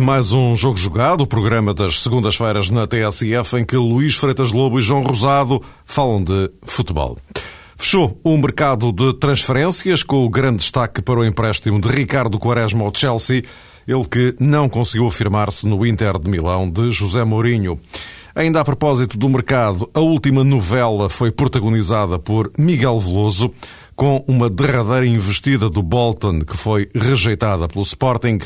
Mais um Jogo Jogado, o programa das segundas-feiras na TSF, em que Luís Freitas Lobo e João Rosado falam de futebol. Fechou o mercado de transferências com o grande destaque para o empréstimo de Ricardo Quaresma ao Chelsea, ele que não conseguiu afirmar-se no Inter de Milão de José Mourinho. Ainda a propósito do mercado, a última novela foi protagonizada por Miguel Veloso, com uma derradeira investida do Bolton que foi rejeitada pelo Sporting.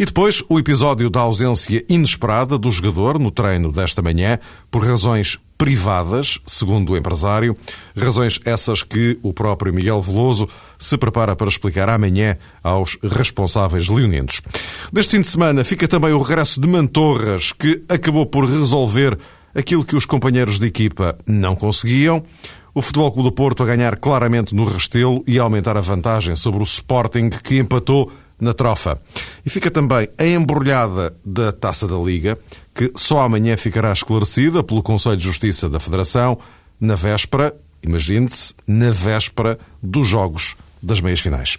E depois o episódio da ausência inesperada do jogador no treino desta manhã, por razões privadas, segundo o empresário, razões essas que o próprio Miguel Veloso se prepara para explicar amanhã aos responsáveis leoninos. Deste fim de semana fica também o regresso de Mantorras, que acabou por resolver aquilo que os companheiros de equipa não conseguiam. O Futebol Clube do Porto a ganhar claramente no Restelo e a aumentar a vantagem sobre o Sporting, que empatou na trofa. E fica também a embrulhada da Taça da Liga, que só amanhã ficará esclarecida pelo Conselho de Justiça da Federação, na véspera, imagine-se, na véspera dos jogos das meias finais.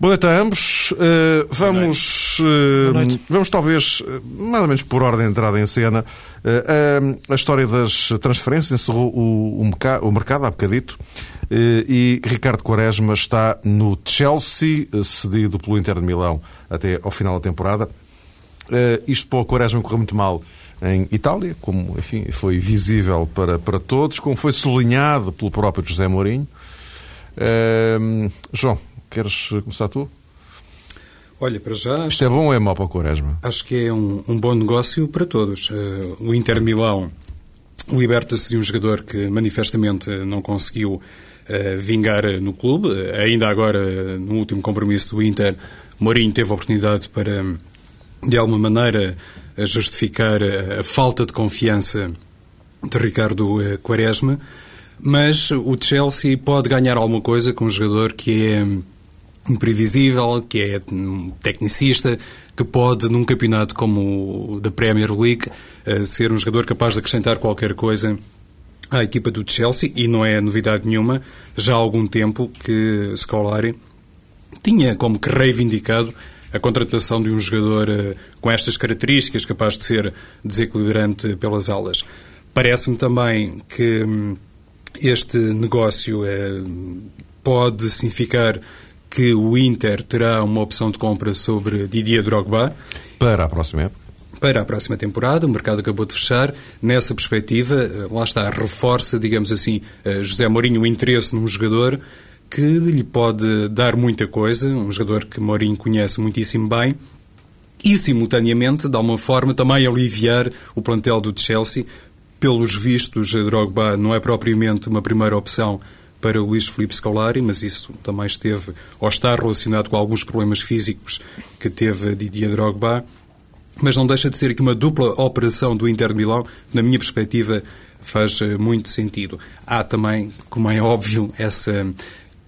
Boa noite a ambos. Uh, vamos, uh, vamos talvez, eh, mais ou menos por ordem de entrada em cena, uh, a história das transferências encerrou o, o, o mercado há bocadito e Ricardo Quaresma está no Chelsea, cedido pelo Inter de Milão até ao final da temporada. Isto para o Quaresma correu muito mal em Itália, como enfim, foi visível para, para todos, como foi sublinhado pelo próprio José Mourinho. João, Queres começar tu? Olha, para já. Isto é bom ou é mau para o Quaresma? Acho que é um, um bom negócio para todos. Uh, o Inter Milão liberta-se de um jogador que manifestamente não conseguiu vingar no clube. Ainda agora, no último compromisso do Inter, Mourinho teve a oportunidade para, de alguma maneira, justificar a falta de confiança de Ricardo Quaresma. Mas o Chelsea pode ganhar alguma coisa com um jogador que é imprevisível, que é tecnicista, que pode, num campeonato como o da Premier League, eh, ser um jogador capaz de acrescentar qualquer coisa à equipa do Chelsea, e não é novidade nenhuma, já há algum tempo que Scolari tinha como que reivindicado a contratação de um jogador eh, com estas características, capaz de ser desequilibrante pelas alas. Parece-me também que hum, este negócio eh, pode significar que o Inter terá uma opção de compra sobre Didier Drogba. Para a próxima época? Para a próxima temporada, o mercado acabou de fechar. Nessa perspectiva, eh, lá está, reforça, digamos assim, eh, José Mourinho o interesse num jogador que lhe pode dar muita coisa, um jogador que Mourinho conhece muitíssimo bem, e simultaneamente, de alguma forma, também aliviar o plantel do Chelsea. Pelos vistos, Drogba não é propriamente uma primeira opção para Luís Filipe Scolari, mas isso também esteve ou está relacionado com alguns problemas físicos que teve Didier Drogba. Mas não deixa de ser aqui uma dupla operação do Inter de Milão, que, na minha perspectiva, faz eh, muito sentido. Há também, como é óbvio, essa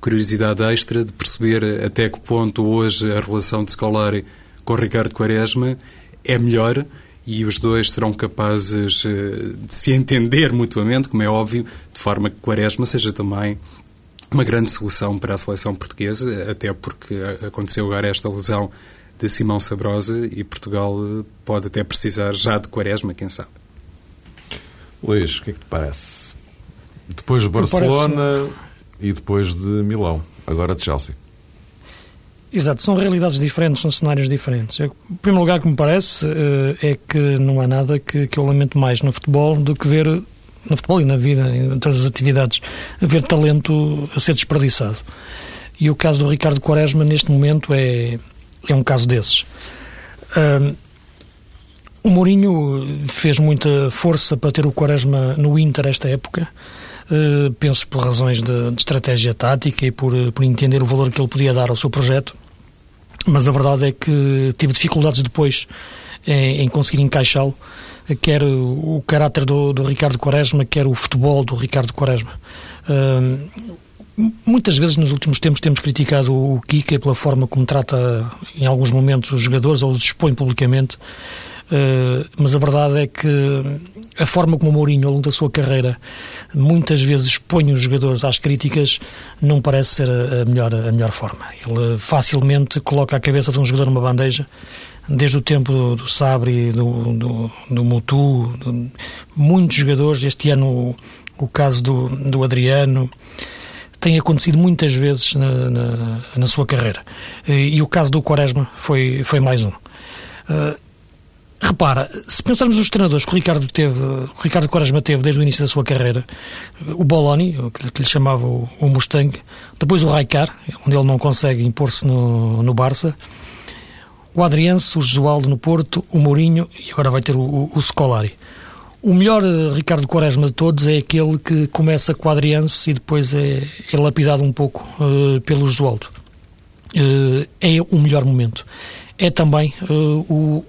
curiosidade extra de perceber até que ponto hoje a relação de Scolari com Ricardo Quaresma é melhor e os dois serão capazes eh, de se entender mutuamente, como é óbvio, de forma que Quaresma seja também uma grande solução para a seleção portuguesa, até porque aconteceu agora esta lesão de Simão Sabrosa e Portugal eh, pode até precisar já de Quaresma, quem sabe. Luís, o que é que te parece? Depois de Barcelona parece... e depois de Milão, agora de Chelsea. Exato, são realidades diferentes, são cenários diferentes. em primeiro lugar, que me parece, eh, é que não há nada que, que eu lamento mais no futebol do que ver, no futebol e na vida, em todas as atividades, ver talento a ser desperdiçado. E o caso do Ricardo Quaresma, neste momento, é, é um caso desses. O Mourinho fez muita força para ter o Quaresma no Inter esta época. Uh, penso por razões de, de, estratégia tática e por, por entender o valor que ele podia dar ao seu projeto mas a verdade é que tive dificuldades depois em, em conseguir encaixá-lo, quer o caráter do, do, Ricardo Quaresma, quer o futebol do Ricardo Quaresma. Uh, muitas vezes nos últimos tempos temos criticado o Kika pela forma como trata em alguns momentos os jogadores ou os expõe publicamente, uh, mas a verdade é que a forma como o Mourinho, ao longo da sua carreira, muitas vezes expõe os jogadores às críticas, não parece ser a melhor, a melhor forma. Ele facilmente coloca a cabeça de um jogador numa bandeja, desde o tempo do, Sabri, do, do, do Mutu, muitos jogadores, este ano o, o caso do, do Adriano, tem acontecido muitas vezes na, na, na, sua carreira. E, o caso do Quaresma foi, foi mais um. Uh, repara, se pensarmos nos treinadores que o Ricardo teve, o Ricardo Quaresma teve desde o início da sua carreira, o Boloni, que, lhe chamava o, o, Mustang, depois o Raikar, onde ele não consegue impor-se no, no Barça, o Adriense, o Jesualdo no Porto, o Mourinho e agora vai ter o, o, o Scolari. O melhor eh, Ricardo Quaresma de todos é aquele que começa com o Adriense e depois é, é lapidado um pouco uh, pelo Josualdo. Uh, é o melhor momento. É também uh, o,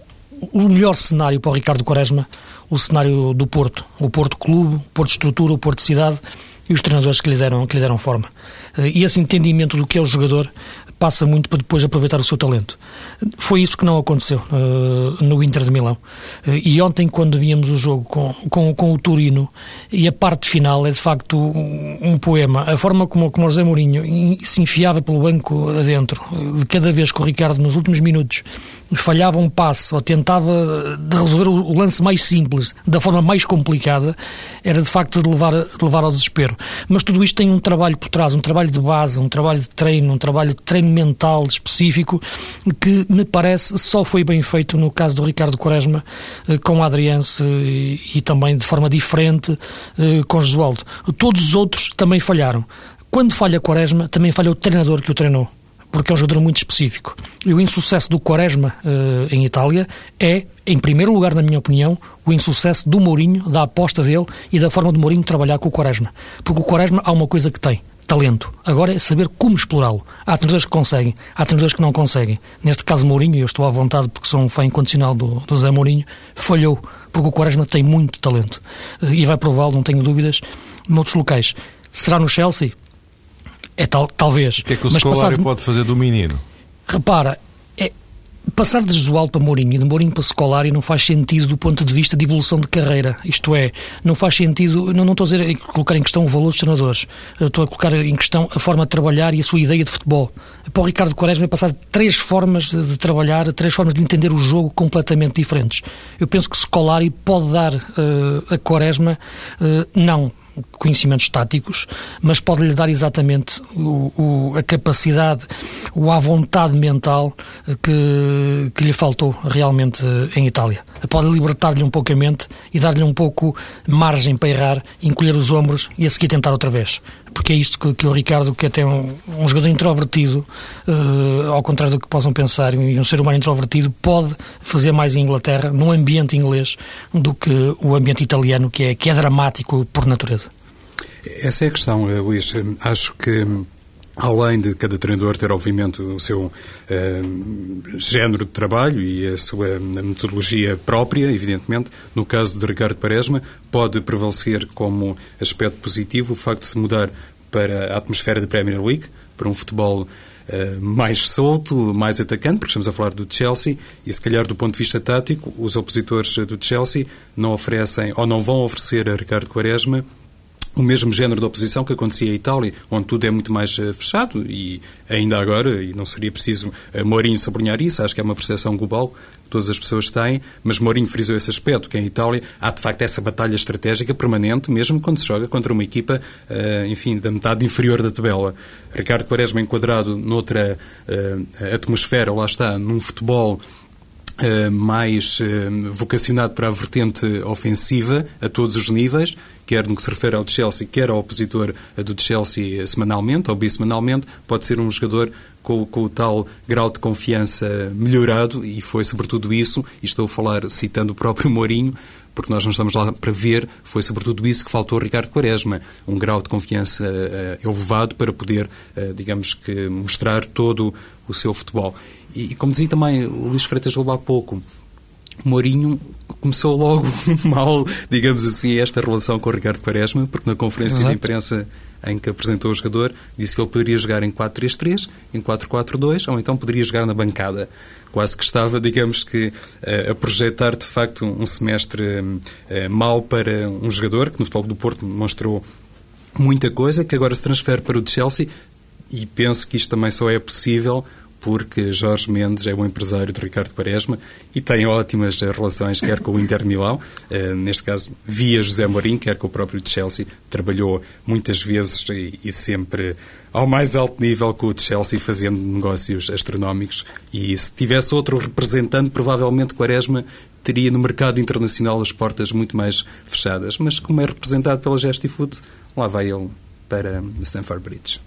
o melhor cenário para o Ricardo Quaresma, o cenário do Porto. O Porto Clube, o Porto Estrutura, o Porto Cidade e os treinadores que lhe deram, que lhe deram forma. E esse entendimento do que é o jogador passa muito para depois aproveitar o seu talento. Foi isso que não aconteceu uh, no Inter de Milão. Uh, e ontem, quando víamos o jogo com, com, com, o Turino, e a parte final é de facto um, um poema. A forma como, como o José Mourinho se enfiava pelo banco adentro, de cada vez que o Ricardo, nos últimos minutos, falhava um passe ou tentava de resolver o lance mais simples da forma mais complicada, era de facto de levar, de levar ao desespero. Mas tudo isto tem um trabalho por trás, um trabalho de base, um trabalho de treino, um trabalho de treino mental específico que me parece só foi bem feito no caso do Ricardo Quaresma eh, com o Adriense e, e também de forma diferente eh, com Josualdo. Todos os outros também falharam. Quando falha Quaresma, também falha o treinador que o treinou porque é um jogador muito específico. E o insucesso do Quaresma uh, em Itália é, em primeiro lugar, na minha opinião, o insucesso do Mourinho, da aposta dele e da forma de Mourinho trabalhar com o Quaresma. Porque o Quaresma há uma coisa que tem, talento. Agora é saber como explorá-lo. Há treinadores que conseguem, há treinadores que não conseguem. Neste caso, Mourinho, eu estou à vontade porque sou um fã incondicional do, do Zé Mourinho, falhou, porque o Quaresma tem muito talento. Eh, e vai prová-lo, não tenho dúvidas, noutros locais. Será no Chelsea? É tal, talvez. O que é que o Scolari passado... pode fazer do menino? Repara, Passar de Jesualdo para Mourinho e de Mourinho para Scolari não faz sentido do ponto de vista de evolução de carreira. Isto é, não faz sentido, não, não estou a dizer colocar em questão o valor dos treinadores, estou a colocar em questão a forma de trabalhar e a sua ideia de futebol. Para o Ricardo Quaresma é passar três formas de trabalhar, três formas de entender o jogo completamente diferentes. Eu penso que Scolari pode dar uh, a Quaresma, uh, não conhecimentos táticos, mas pode-lhe dar exatamente o, o, a capacidade, ou a vontade mental que, que lhe faltou realmente em Itália. Pode libertar-lhe um pouco a mente e dar-lhe um pouco margem para errar, encolher os ombros e a seguir tentar outra vez. Porque é isto que, que o Ricardo, que é até um, um jogador introvertido, uh, ao contrário do que possam pensar, e um ser humano introvertido, pode fazer mais em Inglaterra, num ambiente inglês, do que o ambiente italiano, que é, que é dramático por natureza. Essa é a questão, eh, Luís. Acho que Além de cada treinador ter, obviamente, o seu uh, género de trabalho e a sua metodologia própria, evidentemente, no caso de Ricardo Quaresma, pode prevalecer como aspecto positivo o facto de se mudar para a atmosfera da Premier League, para um futebol uh, mais solto, mais atacante, porque estamos a falar do Chelsea, e se calhar do ponto de vista tático, os opositores do Chelsea não oferecem ou não vão oferecer a Ricardo Quaresma o mesmo género de oposição que acontecia em Itália, onde tudo é muito mais uh, fechado e ainda agora, e não seria preciso uh, Mourinho sublinhar isso, acho que é uma percepção global todas as pessoas têm, mas Mourinho frisou esse aspecto, que em Itália há de facto essa batalha estratégica permanente, mesmo quando se joga contra uma equipa, uh, enfim, da metade inferior da tabela. Ricardo Quaresma enquadrado noutra atmosfera, lá está, num futebol mais vocacionado para a vertente ofensiva a todos os níveis, quer no que se refere ao Chelsea, quer ao opositor do Chelsea semanalmente ou bissemanalmente, pode ser um jogador com, com, o tal grau de confiança melhorado, e foi sobretudo isso, e estou a falar citando o próprio Mourinho, porque nós não estamos lá para ver, foi sobretudo isso que faltou a Ricardo Quaresma, um grau de confiança uh, elevado para poder, uh, digamos que, mostrar todo o seu futebol. E, e como dizia também o Luís Freitas Lobo há pouco, Mourinho começou logo mal, digamos assim, esta relação com o Ricardo Quaresma, porque na conferência Exato. de imprensa em que apresentou o jogador, disse que ele poderia jogar em 4-3-3, em 4-4-2, ou então poderia jogar na bancada. Quase que estava, digamos que, eh, a projetar de facto um semestre eh, mau para um jogador que no futebol do Porto mostrou muita coisa, que agora se transfere para o de Chelsea, e penso que isto também só é possível porque Jorge Mendes é um empresário de Ricardo Quaresma e tem ótimas relações, quer com o Inter Milão, eh, neste caso via José Mourinho, quer com o próprio Chelsea. Trabalhou muitas vezes e, sempre ao mais alto nível com o Chelsea, fazendo negócios astronómicos. E se tivesse outro representante, provavelmente Quaresma teria no mercado internacional as portas muito mais fechadas. Mas como é representado pela Gestifood, lá vai ele para Sanford Bridge.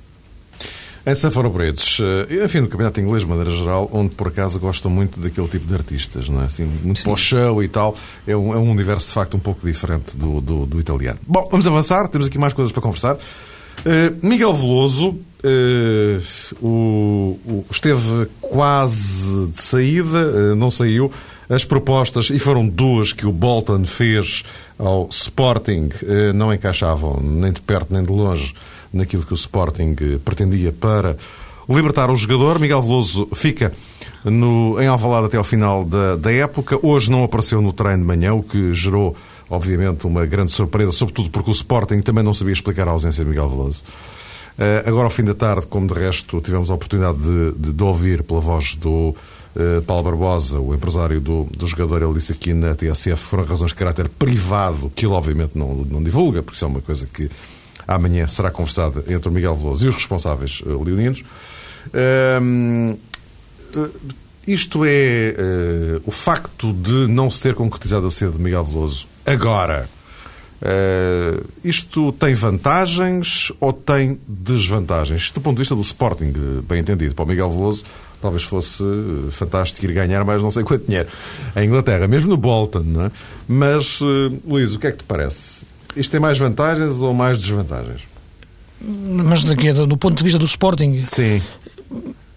Em Sanford Bridge, eh, enfim, no campeonato inglês, de maneira geral, onde por acaso gostam muito daquele tipo de artistas, não é? Assim, muito o show e tal. É um, é um universo, de facto, um pouco diferente do, do, do, italiano. Bom, vamos avançar, temos aqui mais coisas para conversar. Uh, Miguel Veloso uh, o, o, esteve quase de saída, uh, não saiu. As propostas, e foram duas que o Bolton fez ao Sporting, não encaixavam nem de perto nem de longe naquilo que o Sporting eh, pretendia para libertar o jogador. Miguel Veloso fica no, em Alvalade até ao final da, da época. Hoje não apareceu no treino de manhã, o que gerou, obviamente, uma grande surpresa, sobretudo porque o Sporting também não sabia explicar a ausência de Miguel Veloso. Uh, agora, ao fim da tarde, como de resto tivemos a oportunidade de, de, de ouvir pela voz do uh, Paulo Barbosa, o empresário do, do jogador, ele disse aqui na TSF, foram razões de caráter privado, que ele obviamente não, não divulga, porque isso é uma coisa que amanhã será conversada entre o Miguel Veloso e os responsáveis uh, leoninos. Uh, isto é uh, o facto de não se ter concretizado a sede de Miguel Veloso agora. Uh, isto tem vantagens ou tem desvantagens? Isto do ponto de vista do Sporting, bem entendido. Para o Miguel Veloso, talvez fosse fantástico ir ganhar mais não sei quanto dinheiro em Inglaterra, mesmo no Bolton, não é? Mas, uh, Luís, o que é que te parece? Isto tem mais vantagens ou mais desvantagens? Mas daqui, do ponto de vista do Sporting? Sim.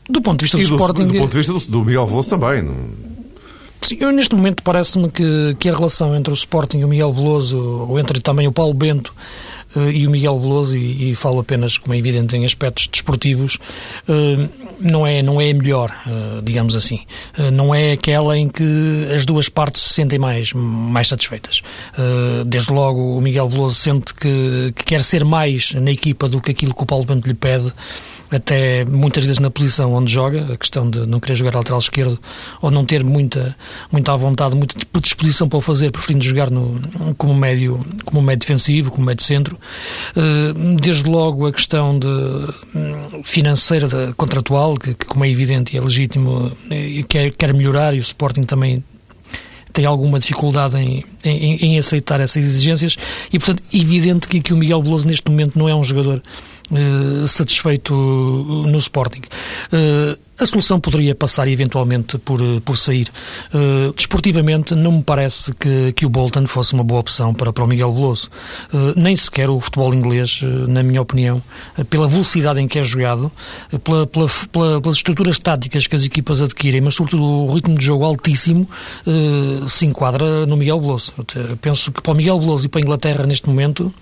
Do ponto de vista do, do Sporting... Do ponto de vista do, do Miguel Veloso também. Sim, eu, neste momento parece-me que, que a relação entre o Sporting e o Miguel Veloso, ou entre também o Paulo Bento, e o Miguel Veloso, e, e, falo apenas, como é evidente, em aspectos desportivos, uh, não, é, não é a melhor, uh, digamos assim. não é aquela em que as duas partes se sentem mais, mais satisfeitas. desde logo, o Miguel Veloso sente que, que quer ser mais na equipa do que aquilo que o Paulo Bento lhe pede até muitas vezes na posição onde joga, a questão de não querer jogar lateral esquerdo ou não ter muita, muita vontade, muita disposição para o fazer, preferindo jogar no, como, médio, como médio defensivo, como médio centro. Eh, desde logo a questão de, hum, financeira, de, contratual, que, que, como é evidente é legítimo, eh, quer, quer melhorar e o Sporting também tem alguma dificuldade em, em, em, aceitar essas exigências. E, portanto, evidente que, que o Miguel Veloso neste momento não é um jogador eh, satisfeito no Sporting. Uh, a solução poderia passar eventualmente por, eh, por sair. Desportivamente, não me parece que, que o Bolton fosse uma boa opção para, para o Miguel Veloso. Nem sequer o futebol inglês, na minha opinião, pela velocidade em que é jogado, pela, pela, pela, pelas estruturas táticas que as equipas adquirem, mas sobretudo o ritmo de jogo altíssimo, se enquadra no Miguel Veloso. penso que para o Miguel Veloso e para a Inglaterra, neste momento,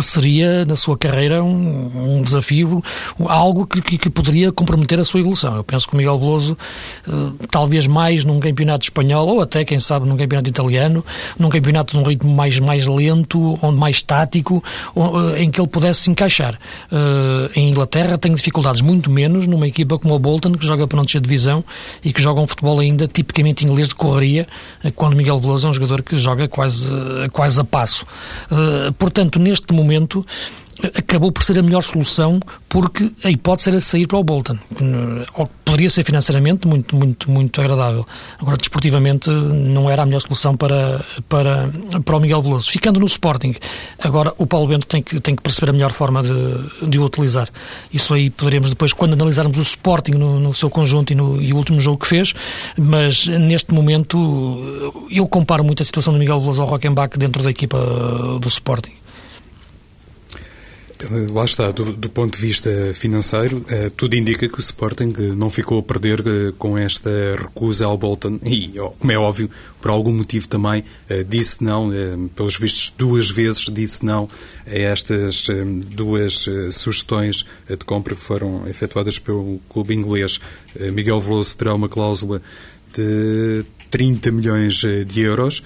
seria, na sua carreira, um, um desafio, algo que, que, poderia comprometer a sua evolução. Eu penso que o Miguel Veloso, uh, talvez mais num campeonato espanhol, ou até, quem sabe, num campeonato italiano, num campeonato num ritmo mais, mais lento, onde mais tático, uh, em que ele pudesse se encaixar. Uh, em Inglaterra tem dificuldades muito menos numa equipa como o Bolton, que joga para não descer divisão e que joga um futebol ainda tipicamente inglês de correria, quando Miguel Veloso é um jogador que joga quase, quase a passo. portanto, neste momento acabou por ser a melhor solução porque a hipótese era sair para o Bolton. Poderia ser financeiramente muito, muito, muito agradável. Agora, desportivamente, não era a melhor solução para, para, para o Miguel Veloso. Ficando no Sporting, agora o Paulo Bento tem que, tem que perceber a melhor forma de, de o utilizar. Isso aí poderemos depois, quando analisarmos o Sporting no, no seu conjunto e, no, e o último jogo que fez, mas neste momento eu comparo muito a situação do Miguel Veloso ao Rockenbach dentro da equipa do Sporting. Lá está, do, do, ponto de vista financeiro, eh, tudo indica que o Sporting eh, não ficou a perder eh, com esta recusa ao Bolton e, como é óbvio, por algum motivo também disse não, pelos vistos duas vezes disse não a estas duas sugestões de compra que foram efetuadas pelo clube inglês. Miguel Veloso terá uma cláusula de 30 milhões de euros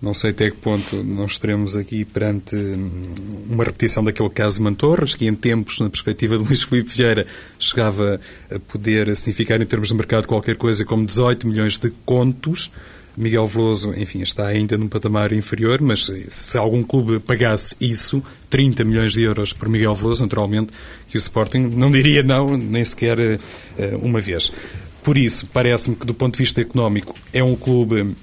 Não sei até que ponto nós estaremos aqui perante hum, uma repetição daquele caso de Mantorras, que em tempos, na perspectiva de Luís Filipe Vieira, chegava a poder significar em termos de mercado qualquer coisa como 18 milhões de contos. Miguel Veloso, enfim, está ainda num patamar inferior, mas se algum clube pagasse isso, 30 milhões de euros por Miguel Veloso, naturalmente, que o Sporting não diria não, nem sequer uh, uma vez. Por isso, parece-me que, do ponto de vista económico, é um clube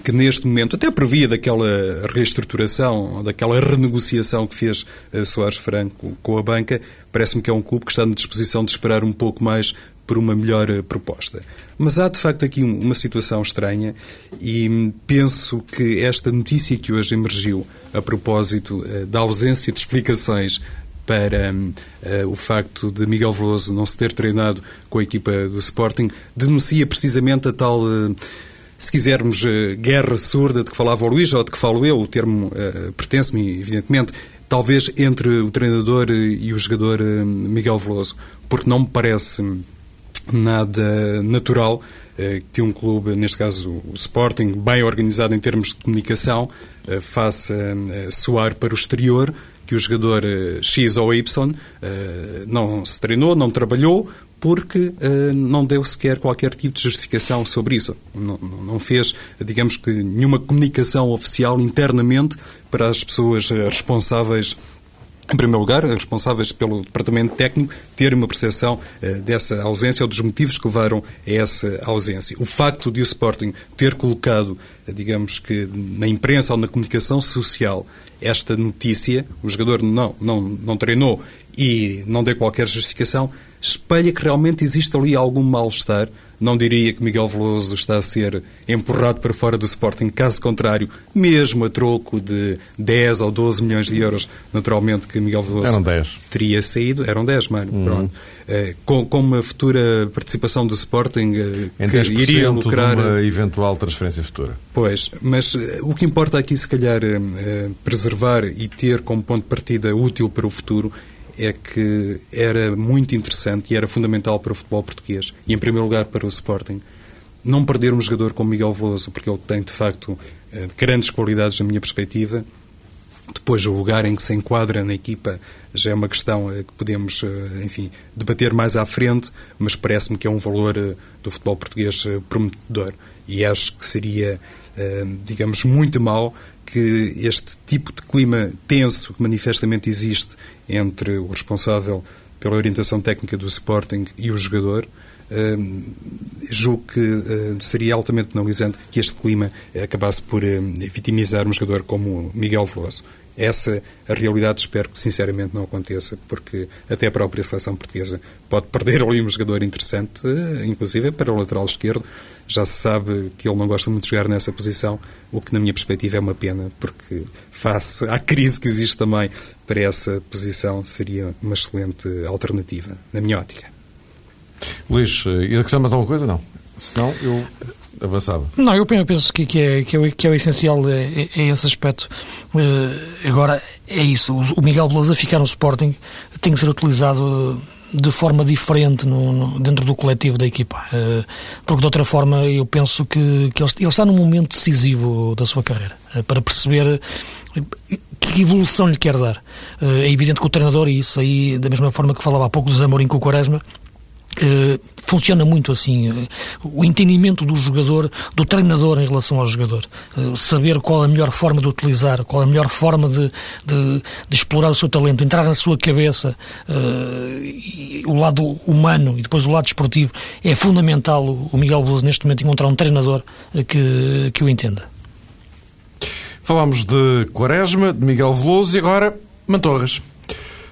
que neste momento até previa daquela reestruturação, daquela renegociação que fez uh, Soares Franco com a banca, parece-me que é um clube que está na disposição de esperar um pouco mais por uma melhor uh, proposta. Mas há de facto aqui um, uma situação estranha e penso que esta notícia que hoje emergiu a propósito uh, da ausência de explicações para uh, o facto de Miguel Veloso não se ter treinado com a equipa do Sporting denuncia precisamente a tal uh, se quisermos, eh, guerra surda de que falava o Luís, ou de que falo eu, o termo uh, pertence-me, evidentemente, talvez entre o treinador e o jogador uh, Miguel Veloso, porque não me parece nada natural que um clube, neste caso o Sporting, bem organizado em termos de comunicação, faça soar para o exterior que o jogador X ou Y não se treinou, não trabalhou, porque uh, não deu sequer qualquer tipo de justificação sobre isso. Não, não, fez, digamos que, nenhuma comunicação oficial internamente para as pessoas responsáveis em primeiro lugar, responsáveis pelo departamento técnico, terem uma percepção uh, dessa ausência ou dos motivos que levaram a essa ausência. O facto de o Sporting ter colocado, uh, digamos que na imprensa ou na comunicação social, esta notícia, o jogador não, não, não treinou e não deu qualquer justificação, espelha que realmente existe ali algum mal-estar. Não diria que Miguel Veloso está a ser empurrado para fora do Sporting, caso contrário, mesmo a troco de 10 ou 12 milhões de euros, naturalmente que Miguel Veloso eram 10. teria saído. Eram 10, mano. Uhum. Pronto. Uh, com, com, uma futura participação do Sporting uh, que iria lucrar. De uma eventual transferência futura. Pois, mas uh, o que importa aqui, se calhar, preservar e ter como ponto de partida útil para o futuro é que era muito interessante e era fundamental para o futebol português e, em primeiro lugar, para o Sporting. Não perder um jogador como Miguel Veloso, porque ele tem, de facto, eh, grandes qualidades na minha perspectiva. Depois, o lugar em que se enquadra na equipa já é uma questão eh, que podemos, eh, enfim, debater mais à frente, mas parece-me que é um valor do futebol português prometedor. E acho que seria, digamos, muito mal que este tipo de clima tenso que manifestamente existe entre o responsável pela orientação técnica do Sporting e o jogador, uh, julgo que uh, seria altamente penalizante que este clima acabasse por uh, vitimizar um jogador como Miguel Veloso. Essa a realidade espero que sinceramente não aconteça, porque até a própria seleção portuguesa pode perder ali um jogador interessante, inclusive para o lateral esquerdo. Já se sabe que ele não gosta muito de jogar nessa posição, o que na minha perspectiva é uma pena, porque face à crise que existe também para essa posição seria uma excelente alternativa, na minha ótica. Luís, e acrescentas alguma coisa? Não. Senão eu avançava. Não, eu penso que, que, é, que, é, que é o essencial, é, é esse aspecto. Uh, agora, é isso. O Miguel Veloso a ficar no Sporting tem que ser utilizado de forma diferente no, no, dentro do coletivo da equipa. Uh, porque, de outra forma, eu penso que, que ele, ele, está num momento decisivo da sua carreira uh, para perceber que evolução lhe quer dar. é evidente que o treinador, e isso aí, da mesma forma que falava há pouco do Zamorim com o Quaresma, funciona muito assim uh, o entendimento do jogador, do treinador em relação ao jogador, uh, saber qual a melhor forma de utilizar, qual a melhor forma de, de, de explorar o seu talento, entrar na sua cabeça, o lado humano e depois o lado esportivo é fundamental o Miguel Veloso neste momento encontrar um treinador que, que o entenda. Falámos de Quaresma, de Miguel Veloso e agora Mantorras.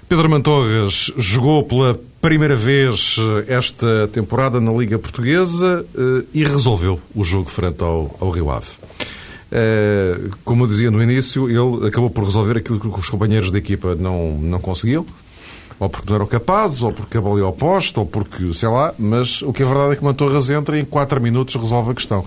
Pedro Mantorras jogou pela primeira vez eh, esta temporada na Liga Portuguesa eh, e resolveu o jogo frente ao, ao Rio Ave. Eh, como eu dizia no início, ele acabou por resolver aquilo que os companheiros da equipa não, não conseguiam, ou porque não eram capazes, ou porque a bola oposta, ou porque, sei lá, mas o que é verdade é que Mantorras entra e em 4 minutos resolve a questão.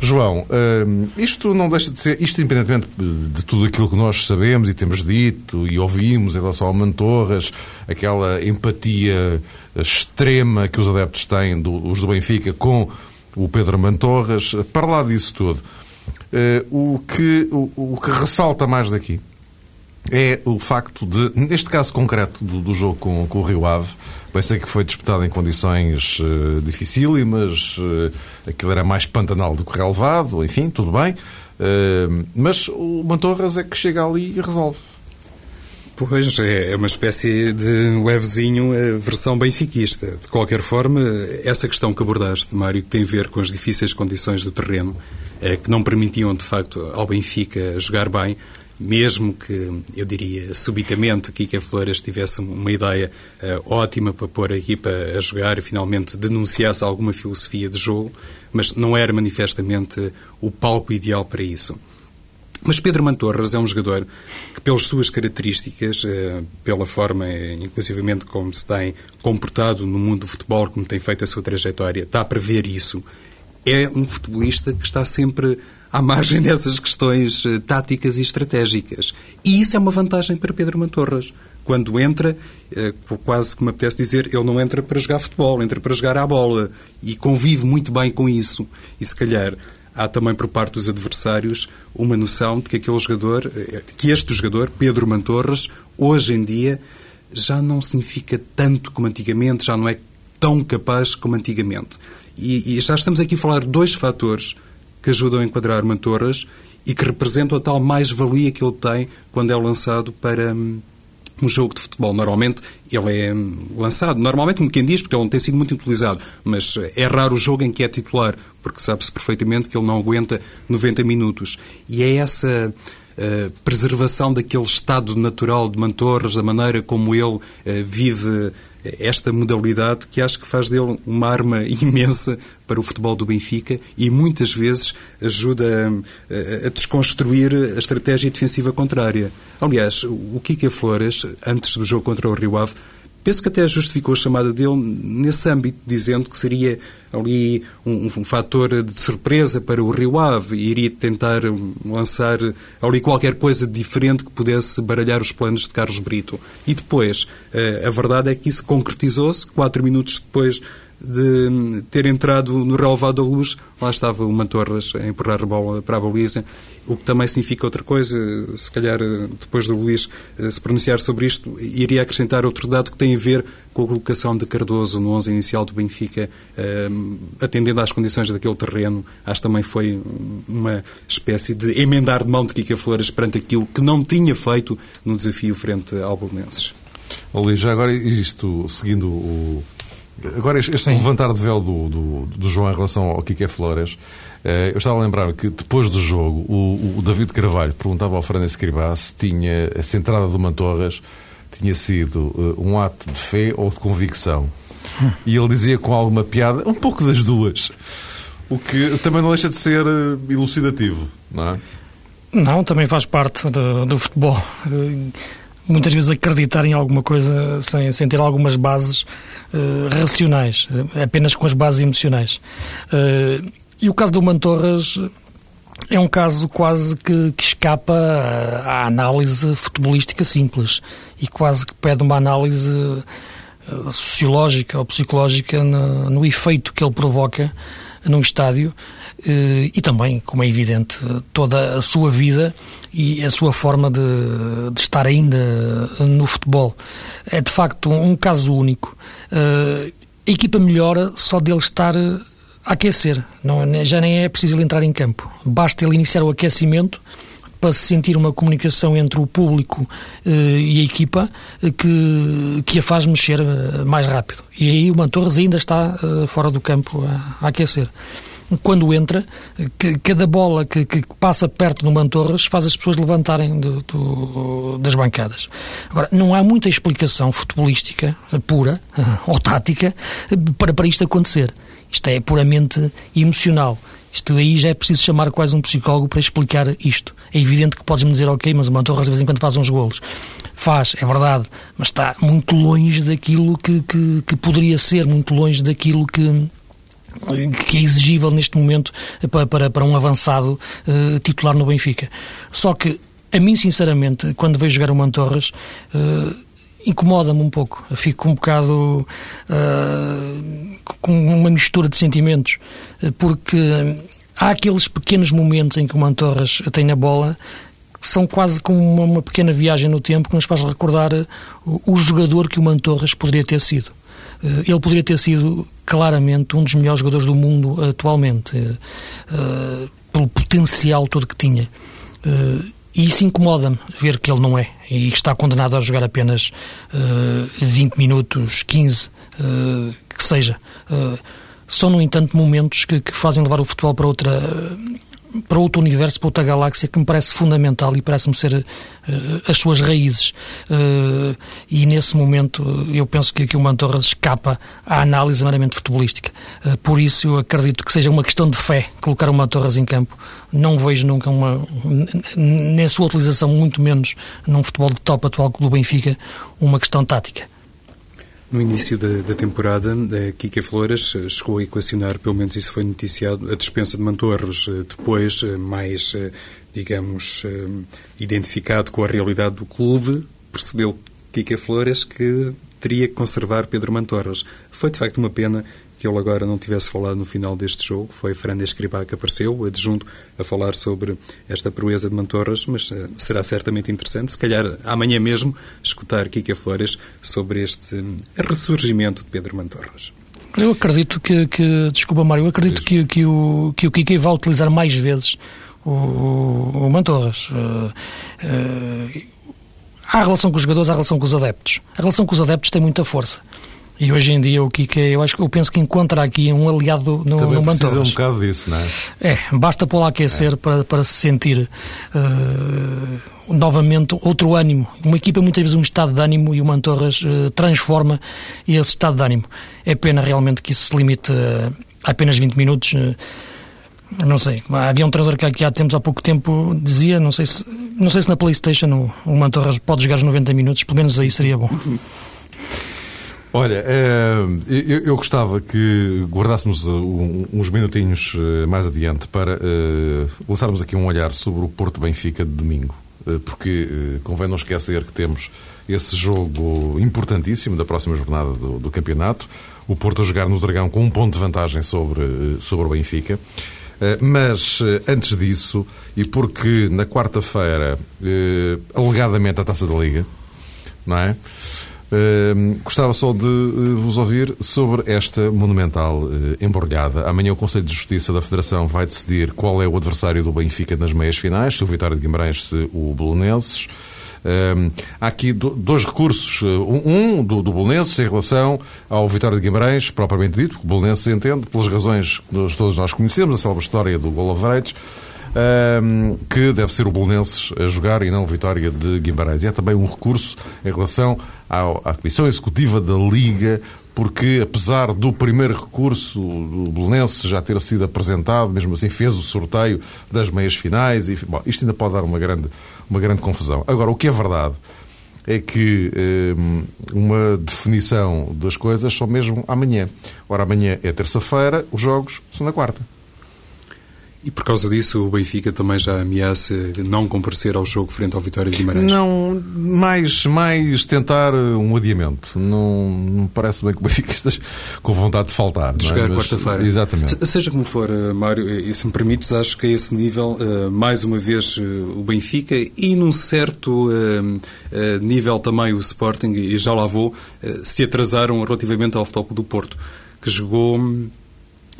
João, hum, isto não deixa de ser, isto independentemente de tudo aquilo que nós sabemos e temos dito e ouvimos em relação ao Mantorras, aquela empatia extrema que os adeptos têm, os do Benfica, com o Pedro Mantorras, para lá disso tudo, o, que, o, o que ressalta mais daqui é o facto de, neste caso concreto do, do jogo com, com, o Rio Ave, bem sei que foi disputado em condições uh, dificílimas, uh, aquilo era mais pantanal do que relevado, enfim, tudo bem, uh, mas o Mantorras é que chega ali e resolve. Pois, é, é uma espécie de levezinho versão benfiquista. De qualquer forma, essa questão que abordaste, Mário, que tem a ver com as difíceis condições do terreno, que não permitiam, de facto, ao Benfica jogar bem, mesmo que, eu diria, subitamente, Kika Flores tivesse uma ideia uh, ótima para pôr a equipa a jogar e finalmente denunciasse alguma filosofia de jogo, mas não era manifestamente o palco ideal para isso. Mas Pedro Mantorras é um jogador que, pelas suas características, uh, pela forma, inclusivamente, como se tem comportado no mundo do futebol, como tem feito a sua trajetória, está a prever isso. É um futebolista que está sempre à margem dessas questões uh, táticas e estratégicas. E isso é uma vantagem para Pedro Mantorras. Quando entra, uh, quase que me apetece dizer, ele não entra para jogar futebol, entra para jogar à bola. E convive muito bem com isso. E se calhar há também por parte dos adversários uma noção de que aquele jogador, eh, que este jogador, Pedro Mantorras, hoje em dia já não significa tanto como antigamente, já não é tão capaz como antigamente. E, e já estamos aqui a falar de dois fatores que ajudam a enquadrar Mantorras e que representam a tal mais-valia que ele tem quando é lançado para hum, um jogo de futebol. Normalmente ele é hum, lançado, normalmente como quem diz, porque ele não tem sido muito utilizado, mas é raro o jogo em que é titular, porque sabe-se perfeitamente que ele não aguenta 90 minutos. E é essa uh, preservação daquele estado natural de Mantorras, da maneira como ele uh, vive esta modalidade que acho que faz dele uma arma imensa para o futebol do Benfica e muitas vezes ajuda a, a desconstruir a estratégia defensiva contrária. Aliás, o Kika Flores, antes do jogo contra o Rio Ave, Penso que até justificou a chamada dele nesse âmbito, dizendo que seria ali um, um fator de surpresa para o Rio Ave e iria tentar lançar ali qualquer coisa diferente que pudesse baralhar os planos de Carlos Brito. E depois, eh, a verdade é que isso concretizou-se, quatro minutos depois de ter entrado no relevado da luz, lá estava o Mantorras a empurrar a bola para a baliza, o que também significa outra coisa, se calhar depois do Luís eh, se pronunciar sobre isto, iria acrescentar outro dado que tem a ver com a colocação de Cardoso no 11 inicial do Benfica, eh, atendendo às condições daquele terreno, acho que também foi uma espécie de emendar de mão de Kika Flores perante aquilo que não tinha feito no desafio frente ao Bolonenses. Luís, já agora isto, seguindo o Agora, este Sim. levantar de véu do, do, do, João em relação ao Kike Flores, eh, eu estava a lembrar que depois do jogo, o, o David Carvalho perguntava ao Fernando Escribá se tinha essa entrada do Mantorras tinha sido uh, um ato de fé ou de convicção. E ele dizia com alguma piada, um pouco das duas. O que também não deixa de ser uh, elucidativo, não é? Não, também faz parte do, do futebol. Muitas vezes acreditar em alguma coisa sem, sem ter algumas bases uh, racionais, eh, apenas com as bases emocionais. Uh, e o caso do Mantorras é um caso quase que, que, escapa à análise futebolística simples e quase que pede uma análise sociológica ou psicológica no, no efeito que ele provoca num estádio e também, como é evidente, toda a sua vida e a sua forma de, de, estar ainda no futebol. É de facto um caso único. Uh, a equipa melhora só dele estar a aquecer. Não, já nem é preciso ele entrar em campo. Basta ele iniciar o aquecimento para se sentir uma comunicação entre o público uh, e a equipa uh, que, que a faz mexer mais rápido. E aí o Mantorres ainda está fora do campo a, a aquecer quando entra, que, cada bola que, que, passa perto do Mantorras faz as pessoas levantarem do, do, das bancadas. Agora, não há muita explicação futebolística pura ou tática para, para isto acontecer. Isto é puramente emocional. Isto aí já é preciso chamar quase um psicólogo para explicar isto. É evidente que podes-me dizer, ok, mas o Mantorras de vez em quando faz uns golos. Faz, é verdade, mas está muito longe daquilo que, que, que poderia ser, muito longe daquilo que, que é exigível neste momento para, para, para um avançado uh, titular no Benfica. Só que, a mim, sinceramente, quando vejo jogar o Mantorras, uh, incomoda-me um pouco. Eu fico um bocado uh, com uma mistura de sentimentos, porque há aqueles pequenos momentos em que o Mantorras tem a bola que são quase como uma, pequena viagem no tempo que nos faz recordar o, o jogador que o Mantorras poderia ter sido. Uh, ele poderia ter sido claramente um dos melhores jogadores do mundo atualmente, uh, pelo potencial todo que tinha. E isso incomoda-me ver que ele não é e que está condenado a jogar apenas uh, 20 minutos, 15, uh, que seja. Uh, são, no entanto, momentos que, que, fazem levar o futebol para outra, para outro universo, para outra galáxia que me parece fundamental e parece-me ser uh, as suas raízes. Uh, e nesse momento eu penso que, que o Mantorras escapa à análise meramente futebolística. Uh, por isso eu acredito que seja uma questão de fé colocar o Mantorras em campo. Não vejo nunca uma, na sua utilização, muito menos num futebol de top atual do Benfica, uma questão tática. No início da, da temporada, a Kika Flores eh, chegou a equacionar, pelo menos isso foi noticiado, a dispensa de Mantorros. Eh, depois, eh, mais, digamos, identificado com a realidade do clube, percebeu Kika Flores que teria que conservar Pedro Mantorras. Foi, de facto, uma pena que ele agora não tivesse falado no final deste jogo. Foi Fernando Escribá que apareceu, adjunto, a falar sobre esta proeza de Mantorras, mas uh, será certamente interessante, se calhar amanhã mesmo, escutar Kika Flores sobre este uh, ressurgimento de Pedro Mantorras. Eu acredito que, que desculpa Mário, eu acredito que, que, o, que o Kika vai utilizar mais vezes o, o, o Mantorras. Uh, há a relação com os jogadores, há relação com os adeptos. A relação com os adeptos tem muita força. E hoje em dia o Kika, eu acho que eu penso que encontra aqui um aliado no, Também no precisa um bocado disso, não é? É, basta pô-la aquecer é. para, para se sentir uh, novamente outro ânimo. Uma equipa muitas vezes um estado de ânimo e o Mantorras uh, transforma esse estado de ânimo. É pena realmente que isso se limite uh, a apenas 20 minutos. não sei, havia um treinador que aqui há tempos, há pouco tempo, dizia, não sei se, não sei se na Playstation o, o Mantorras pode jogar os 90 minutos, pelo menos aí seria bom. Olha, é, eu, gostava que guardássemos uh, uns minutinhos uh, mais adiante para lançarmos aqui um olhar sobre o Porto Benfica de domingo, porque convém não esquecer que temos esse jogo importantíssimo da próxima jornada do, do campeonato, o Porto a jogar no Dragão com um ponto de vantagem sobre, sobre o Benfica. Mas antes disso, e porque na quarta-feira, alegadamente a taça da Liga, não é? Uh, gostava só de uh, vos ouvir sobre esta monumental uh, embrulhada. Amanhã o Conselho de Justiça da Federação vai decidir qual é o adversário do Benfica nas meias finais, se o Vitória de Guimarães, se o Bolonenses. há aqui do, dois recursos. Um do, do Bolonenses em relação ao Vitória de Guimarães, propriamente dito, que o Bolonenses entende, pelas razões que nós, todos nós conhecemos, a célebre história do Gol Avreites um, que deve ser o Bolonenses a jogar e não o Vitória de Guimarães. E há também um recurso em relação à, à Comissão Executiva da Liga, porque apesar do primeiro recurso do Belenense já ter sido apresentado, mesmo assim fez o sorteio das meias finais, e bom, isto ainda pode dar uma grande, uma grande confusão. Agora, o que é verdade é que uma definição das coisas só mesmo amanhã. Ora, amanhã é terça-feira, os jogos são na quarta. E por causa disso o Benfica também já ameaça não comparecer ao jogo frente ao Vitória de Guimarães? Não, mais, mais tentar um adiamento. Não, não parece bem que o Benfica esteja com vontade de faltar. De jogar é? quarta-feira. Exatamente. Seja como for, eh, Mário, e se me permites, acho que a esse nível, eh, mais uma vez, eh, o Benfica e num certo nível também o Sporting, e já lá vou, se atrasaram relativamente ao futebol do Porto, que jogou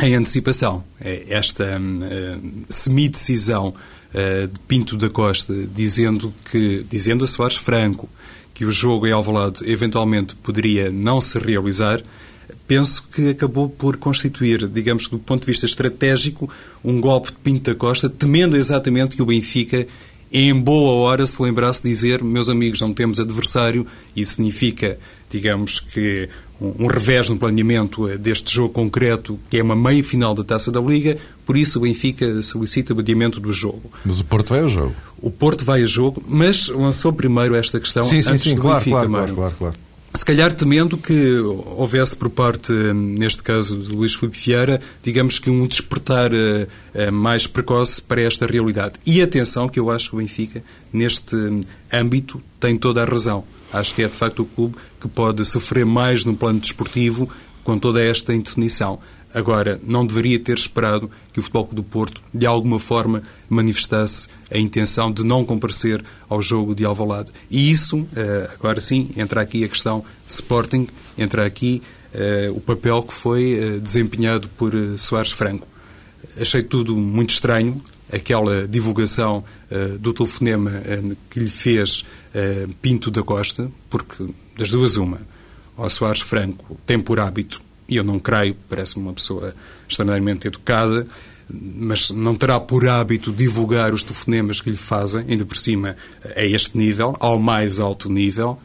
em antecipação. É esta uh, semi-decisão uh, de Pinto da Costa dizendo que, dizendo a Soares Franco que o jogo em Alvalade eventualmente poderia não se realizar, penso que acabou por constituir, digamos do ponto de vista estratégico, um golpe de Pinto da Costa, temendo exatamente que o Benfica em boa hora se lembrasse de dizer, meus amigos, não temos adversário, isso significa, digamos que um revés no planeamento eh, deste jogo concreto, que é uma meia-final da Taça da Liga, por isso o Benfica solicita o adiamento do jogo. Mas o Porto vai ao jogo. O Porto vai ao jogo, mas lançou primeiro esta questão sim, sim, antes sim, do claro, Benfica, claro, Mário. Claro, claro, Se calhar temendo que houvesse por parte, neste caso, de Luís Filipe Vieira, digamos que um despertar uh, mais precoce para esta realidade. E atenção que eu acho que o Benfica, neste âmbito, tem toda a razão Acho que é de facto o clube que pode sofrer mais no plano desportivo com toda esta indefinição. Agora, não deveria ter esperado que o Futebol do Porto, de alguma forma, manifestasse a intenção de não comparecer ao jogo de Alvalade. E isso, eh, agora sim, entra aqui a questão Sporting, entra aqui eh, o papel que foi eh, desempenhado por Soares Franco. Achei tudo muito estranho, aquela divulgação uh, do telefonema uh, que lhe fez uh, Pinto da Costa, porque das duas uma, o Soares Franco tem por hábito, e eu não creio, parece-me uma pessoa extremamente educada, mas não terá por hábito divulgar os telefonemas que lhe fazem, ainda por cima a este nível, ao mais alto nível.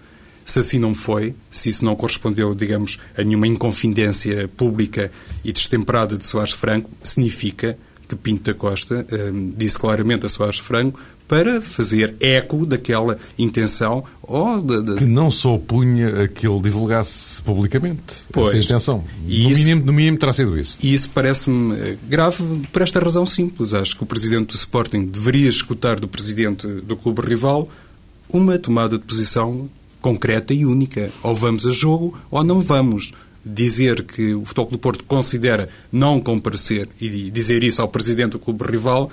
Se assim não foi, se isso não correspondeu, digamos, a nenhuma inconfidência pública e destemperada de Soares Franco, significa que Pinto da Costa um, disse claramente a Soares Franco para fazer eco daquela intenção ou de, de... que não se opunha a que ele divulgasse publicamente pois, essa intenção. E no, isso, mínimo, no mínimo terá sido isso. E isso parece-me eh, grave por esta razão simples. Acho que o presidente do Sporting deveria escutar do presidente do clube rival uma tomada de posição concreta e única. Ou vamos a jogo ou não vamos dizer que o Futebol do Porto considera não comparecer e dizer isso ao presidente do clube rival,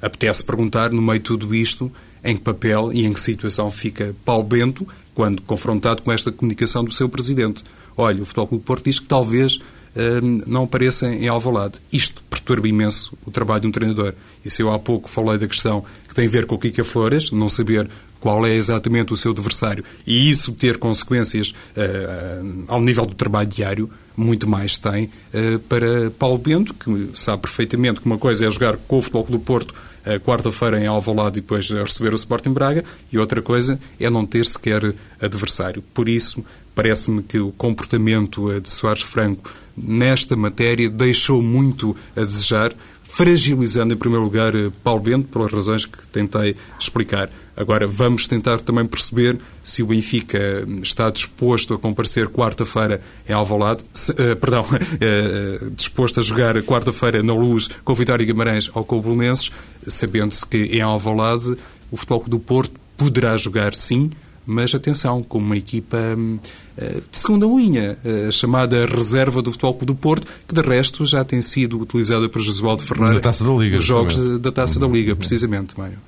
apetece perguntar, no meio de tudo isto, em que papel e em que situação fica Paulo Bento quando confrontado com esta comunicação do seu presidente. Olha, o Futebol Clube do Porto diz que talvez hum, não apareça em Alvalade. Isto perturba imenso o trabalho de um treinador. E se eu há pouco falei da questão que tem a ver com o Kika Flores, não saber qual é exatamente o seu adversário, e isso ter consequências uh, ao nível do trabalho diário, muito mais tem uh, para Paulo Bento, que sabe perfeitamente que uma coisa é jogar com o Futebol do Porto uh, quarta-feira em Alvalade e depois receber o Sporting Braga, e outra coisa é não ter sequer adversário. Por isso, parece-me que o comportamento de Soares Franco nesta matéria deixou muito a desejar, fragilizando, em primeiro lugar, Paulo Bento, pelas razões que tentei explicar. Agora, vamos tentar também perceber se o Benfica está disposto a comparecer quarta-feira em Alvalade, se, uh, perdão, uh, disposto a jogar quarta-feira na Luz com Vitória Guimarães ou com o Bolonenses, sabendo-se que em Alvalade o Futebol do Porto poderá jogar sim, mas atenção, com uma equipa hum, eh, de segunda linha, a chamada reserva do Futebol Clube do Porto, que de resto já tem sido utilizada por Josualdo Ferreira da Taça da Liga, nos jogos da Taça da Liga, precisamente, Mário.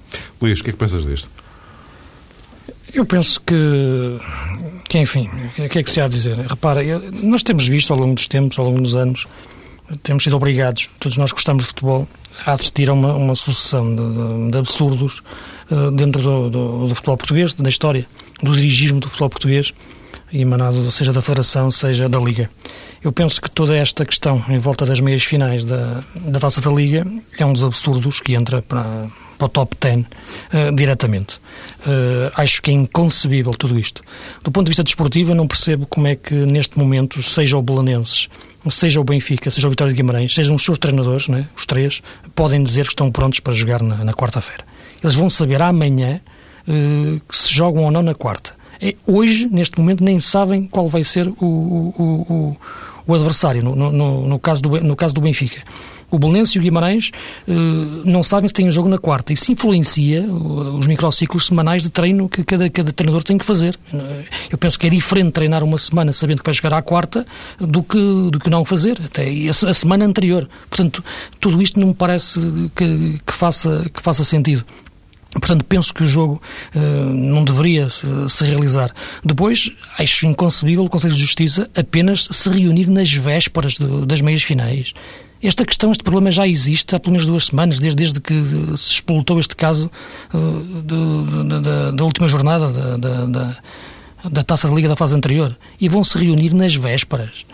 Luís, o que é que pensas disto? Eu penso que, que enfim, o que é que se há a dizer? Repara, nós temos visto ao longo dos tempos, ao longo dos anos, temos sido obrigados, todos nós gostamos de futebol, a assistir a uma, uma sucessão de, de, absurdos uh, dentro do, do, do, futebol português, da história, do dirigismo do futebol português, emanado seja da Federação, seja da Liga. Eu penso que toda esta questão em volta das meias finais da, da Taça da Liga é um dos absurdos que entra para, para o top 10 uh, diretamente. Uh, acho que é inconcebível tudo isto. Do ponto de vista desportivo, eu não percebo como é que neste momento, seja o Belenenses, seja o Benfica, seja o Vitória de Guimarães, sejam os seus treinadores, né, os três, podem dizer que estão prontos para jogar na, na quarta-feira. Eles vão saber amanhã uh, se jogam ou não na quarta. É, hoje, neste momento, nem sabem qual vai ser o, o, o, o adversário, no, no, no, caso do, no caso do Benfica. O Belenense e o Guimarães uh, não sabem se têm jogo na quarta. Isso influencia os microciclos semanais de treino que cada, cada treinador tem que fazer. Eu penso que é diferente treinar uma semana sabendo que vai jogar à quarta do que, do que não fazer, até a, semana anterior. Portanto, tudo isto não me parece que, que, faça, que faça sentido. Portanto, penso que o jogo uh, não deveria se, realizar. Depois, acho inconcebível o Conselho de Justiça apenas se reunir nas vésperas do, das meias finais. Esta questão, este problema já existe há pelo menos duas semanas, desde, desde que se explotou este caso uh, da, última jornada da, da, da, Taça da Liga da fase anterior. E vão se reunir nas vésperas.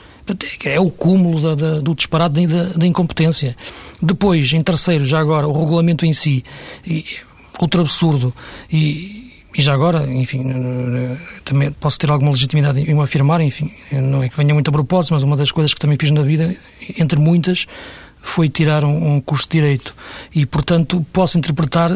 É o cúmulo da, do disparate da, incompetência. Depois, em terceiro, já agora, o regulamento em si, e, outro absurdo. E, e já agora, enfim, também posso ter alguma legitimidade em afirmar, enfim, não é que venha muito a propósito, mas uma das coisas que também fiz na vida, entre muitas, foi tirar um, um curso de Direito. E, portanto, posso interpretar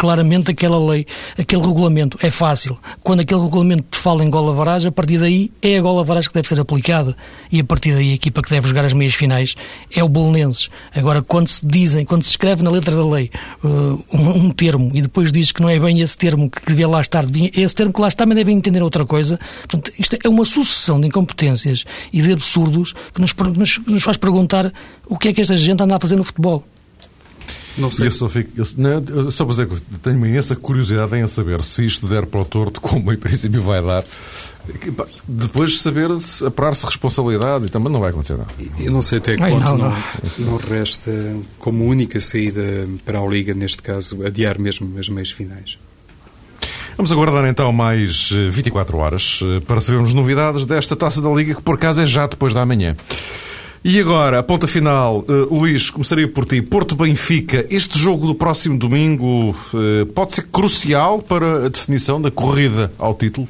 claramente aquela lei, aquele regulamento. É fácil. Quando aquele regulamento te fala em gola varagem, a partir daí é a gola varagem que deve ser aplicada. E a partir daí a equipa que deve jogar as meias finais é o Belenenses. Agora, quando se dizem, quando se escreve na letra da lei uh, um, um, termo e depois diz que não é bem esse termo que devia lá estar, esse termo que lá está, mas devem entender outra coisa. Portanto, isto é uma sucessão de incompetências e de absurdos que nos, nos, nos faz perguntar o que é que esta gente anda a fazer no futebol. Não sei. Eu só, fico, eu, não, eu só para dizer que tenho uma imensa curiosidade em saber se isto der para o torto, como em princípio vai dar. Depois saber apurar-se responsabilidade e também não vai acontecer nada. Eu não sei até que ponto não, não. não, resta como única saída para a Liga, neste caso, adiar mesmo as meias finais. Vamos aguardar então mais 24 eh, horas eh, para sabermos novidades desta taça da Liga, que por acaso é já depois da manhã. E agora, a ponta final, uh, Luís, começaria por ti. Porto Benfica, este jogo do próximo domingo uh, pode ser crucial para a definição da corrida ao título?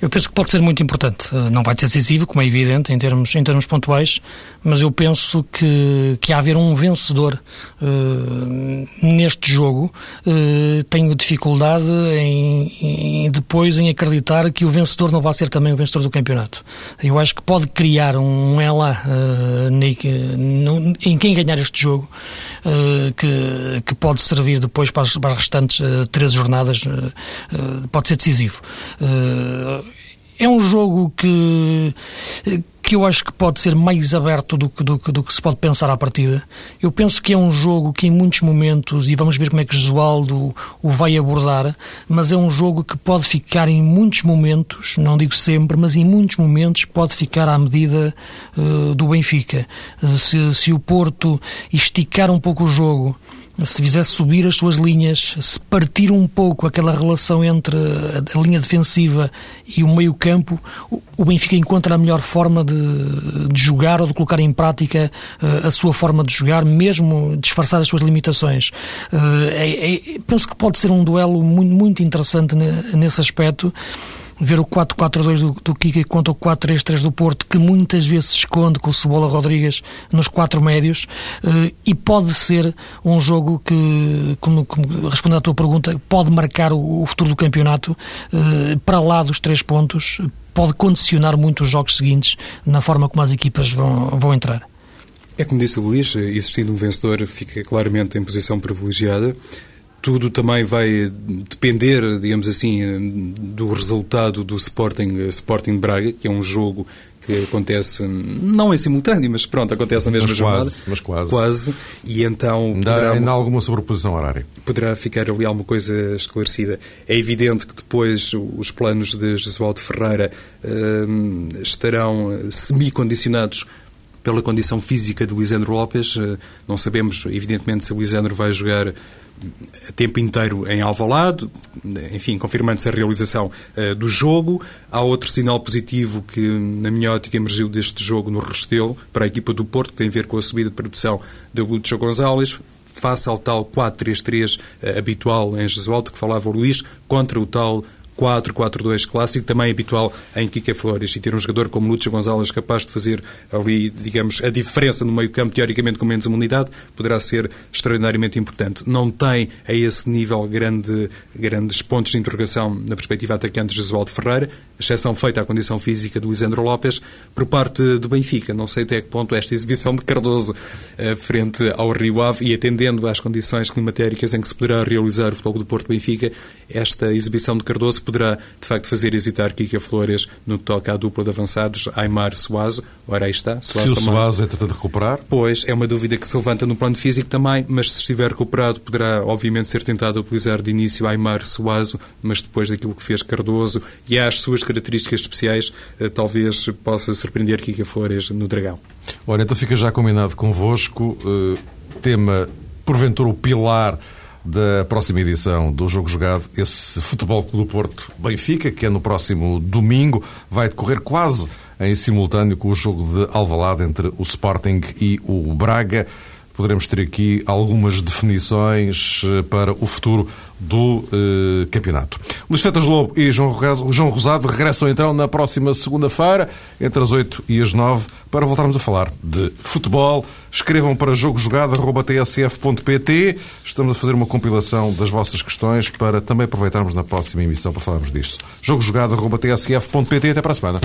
Eu penso que pode ser muito importante. Eh, não vai ser decisivo, como é evidente, em termos, em termos pontuais, mas eu penso que, que haver um vencedor uh, neste jogo. Uh, tenho dificuldade em, em, depois em acreditar que o vencedor não vai ser também o vencedor do campeonato. Eu acho que pode criar um ela uh, em quem ganhar este jogo, que, que pode servir depois para as, para as restantes três jornadas, pode ser decisivo é um jogo que, que eu acho que pode ser mais aberto do que, do, do que se pode pensar à partida. Eu penso que é um jogo que em muitos momentos, e vamos ver como é que Josualdo o vai abordar, mas é um jogo que pode ficar em muitos momentos, não digo sempre, mas em muitos momentos pode ficar à medida uh, do Benfica. Uh, se, se o Porto esticar um pouco o jogo se fizesse subir as suas linhas, se partir um pouco aquela relação entre a linha defensiva e o meio-campo, o Benfica encontra a melhor forma de, de, jogar ou de colocar em prática uh, a sua forma de jogar, mesmo disfarçar as suas limitações. Uh, é, é, penso que pode ser um duelo muito, muito interessante nesse aspecto ver o 4-4-2 do, do Kika contra o 4-3-3 do Porto, que muitas vezes se esconde com o Cebola Rodrigues nos quatro médios, eh, e pode ser um jogo que, como, como respondendo à tua pergunta, pode marcar o, o futuro do campeonato eh, para lá dos três pontos, pode condicionar muito os jogos seguintes na forma como as equipas vão, vão entrar. É como disse o Luís, existindo um vencedor, fica claramente em posição privilegiada tudo também vai depender, digamos assim, do resultado do Sporting, Sporting Braga, que é um jogo que acontece não em simultâneo, mas pronto, acontece na mesma mas jornada. Quase, mas quase. Quase. E então. Dá ainda alguma sobreposição horária. Poderá ficar ali alguma coisa esclarecida. É evidente que depois os planos de Jesualdo Ferreira uh, estarão semi-condicionados pela condição física de Lisandro Lopes. Uh, não sabemos, evidentemente, se o Lisandro vai jogar a tempo inteiro em Alvalade, enfim, confirmando-se a realização uh, do jogo. Há outro sinal positivo que, na minha ótica, emergiu deste jogo no Restelo, para a equipa do Porto, que tem a ver com a subida de produção de Lúcio Gonzalez, face ao tal 4-3-3 uh, eh, habitual em Jesualdo, que falava o Luís, contra o tal 4-4-2 clássico, também habitual em Kike Flores, e ter um jogador como Lúcio Gonzalez capaz de fazer ali, digamos, a diferença no meio campo, teoricamente com menos imunidade, poderá ser extraordinariamente importante. Não tem a esse nível grande, grandes pontos de interrogação na perspectiva atacante de Jesualdo Ferreira, exceção feita à condição física de Lisandro Lopes, por parte do Benfica. Não sei até que ponto esta exibição de Cardoso eh, frente ao Rio Ave e atendendo às condições climatéricas em que se poderá realizar o futebol do Porto Benfica, esta exibição de Cardoso poderá, de facto, fazer hesitar Kika Flores no que toca à dupla de avançados, Aymar Suazo. Ora, aí está. Suazo se o Suazo é tentando recuperar? Pois, é uma dúvida que se levanta no plano físico também, mas se estiver recuperado, poderá, obviamente, ser tentado utilizar de início Aymar Suazo, mas depois daquilo que fez Cardoso e às suas características especiais, eh, talvez possa surpreender Kika Flores no Dragão. Ora, então fica já combinado convosco, uh, tema, porventura, o pilar da próxima edição do Jogo Jogado, esse Futebol Clube do Porto Benfica, que é no próximo domingo, vai decorrer quase em simultâneo com o jogo de Alvalade entre o Sporting e o Braga. Poderemos ter aqui algumas definições eh, para o futuro do eh, campeonato. Luís Fetas Lobo e João Rosado regressam então na próxima segunda-feira, entre as 8 e as 9, para voltarmos a falar de futebol. Escrevam para jogojogado.tsf.pt. Estamos a fazer uma compilação das vossas questões para também aproveitarmos na próxima emissão para falarmos disto. jogojogado.tsf.pt. Até para a semana.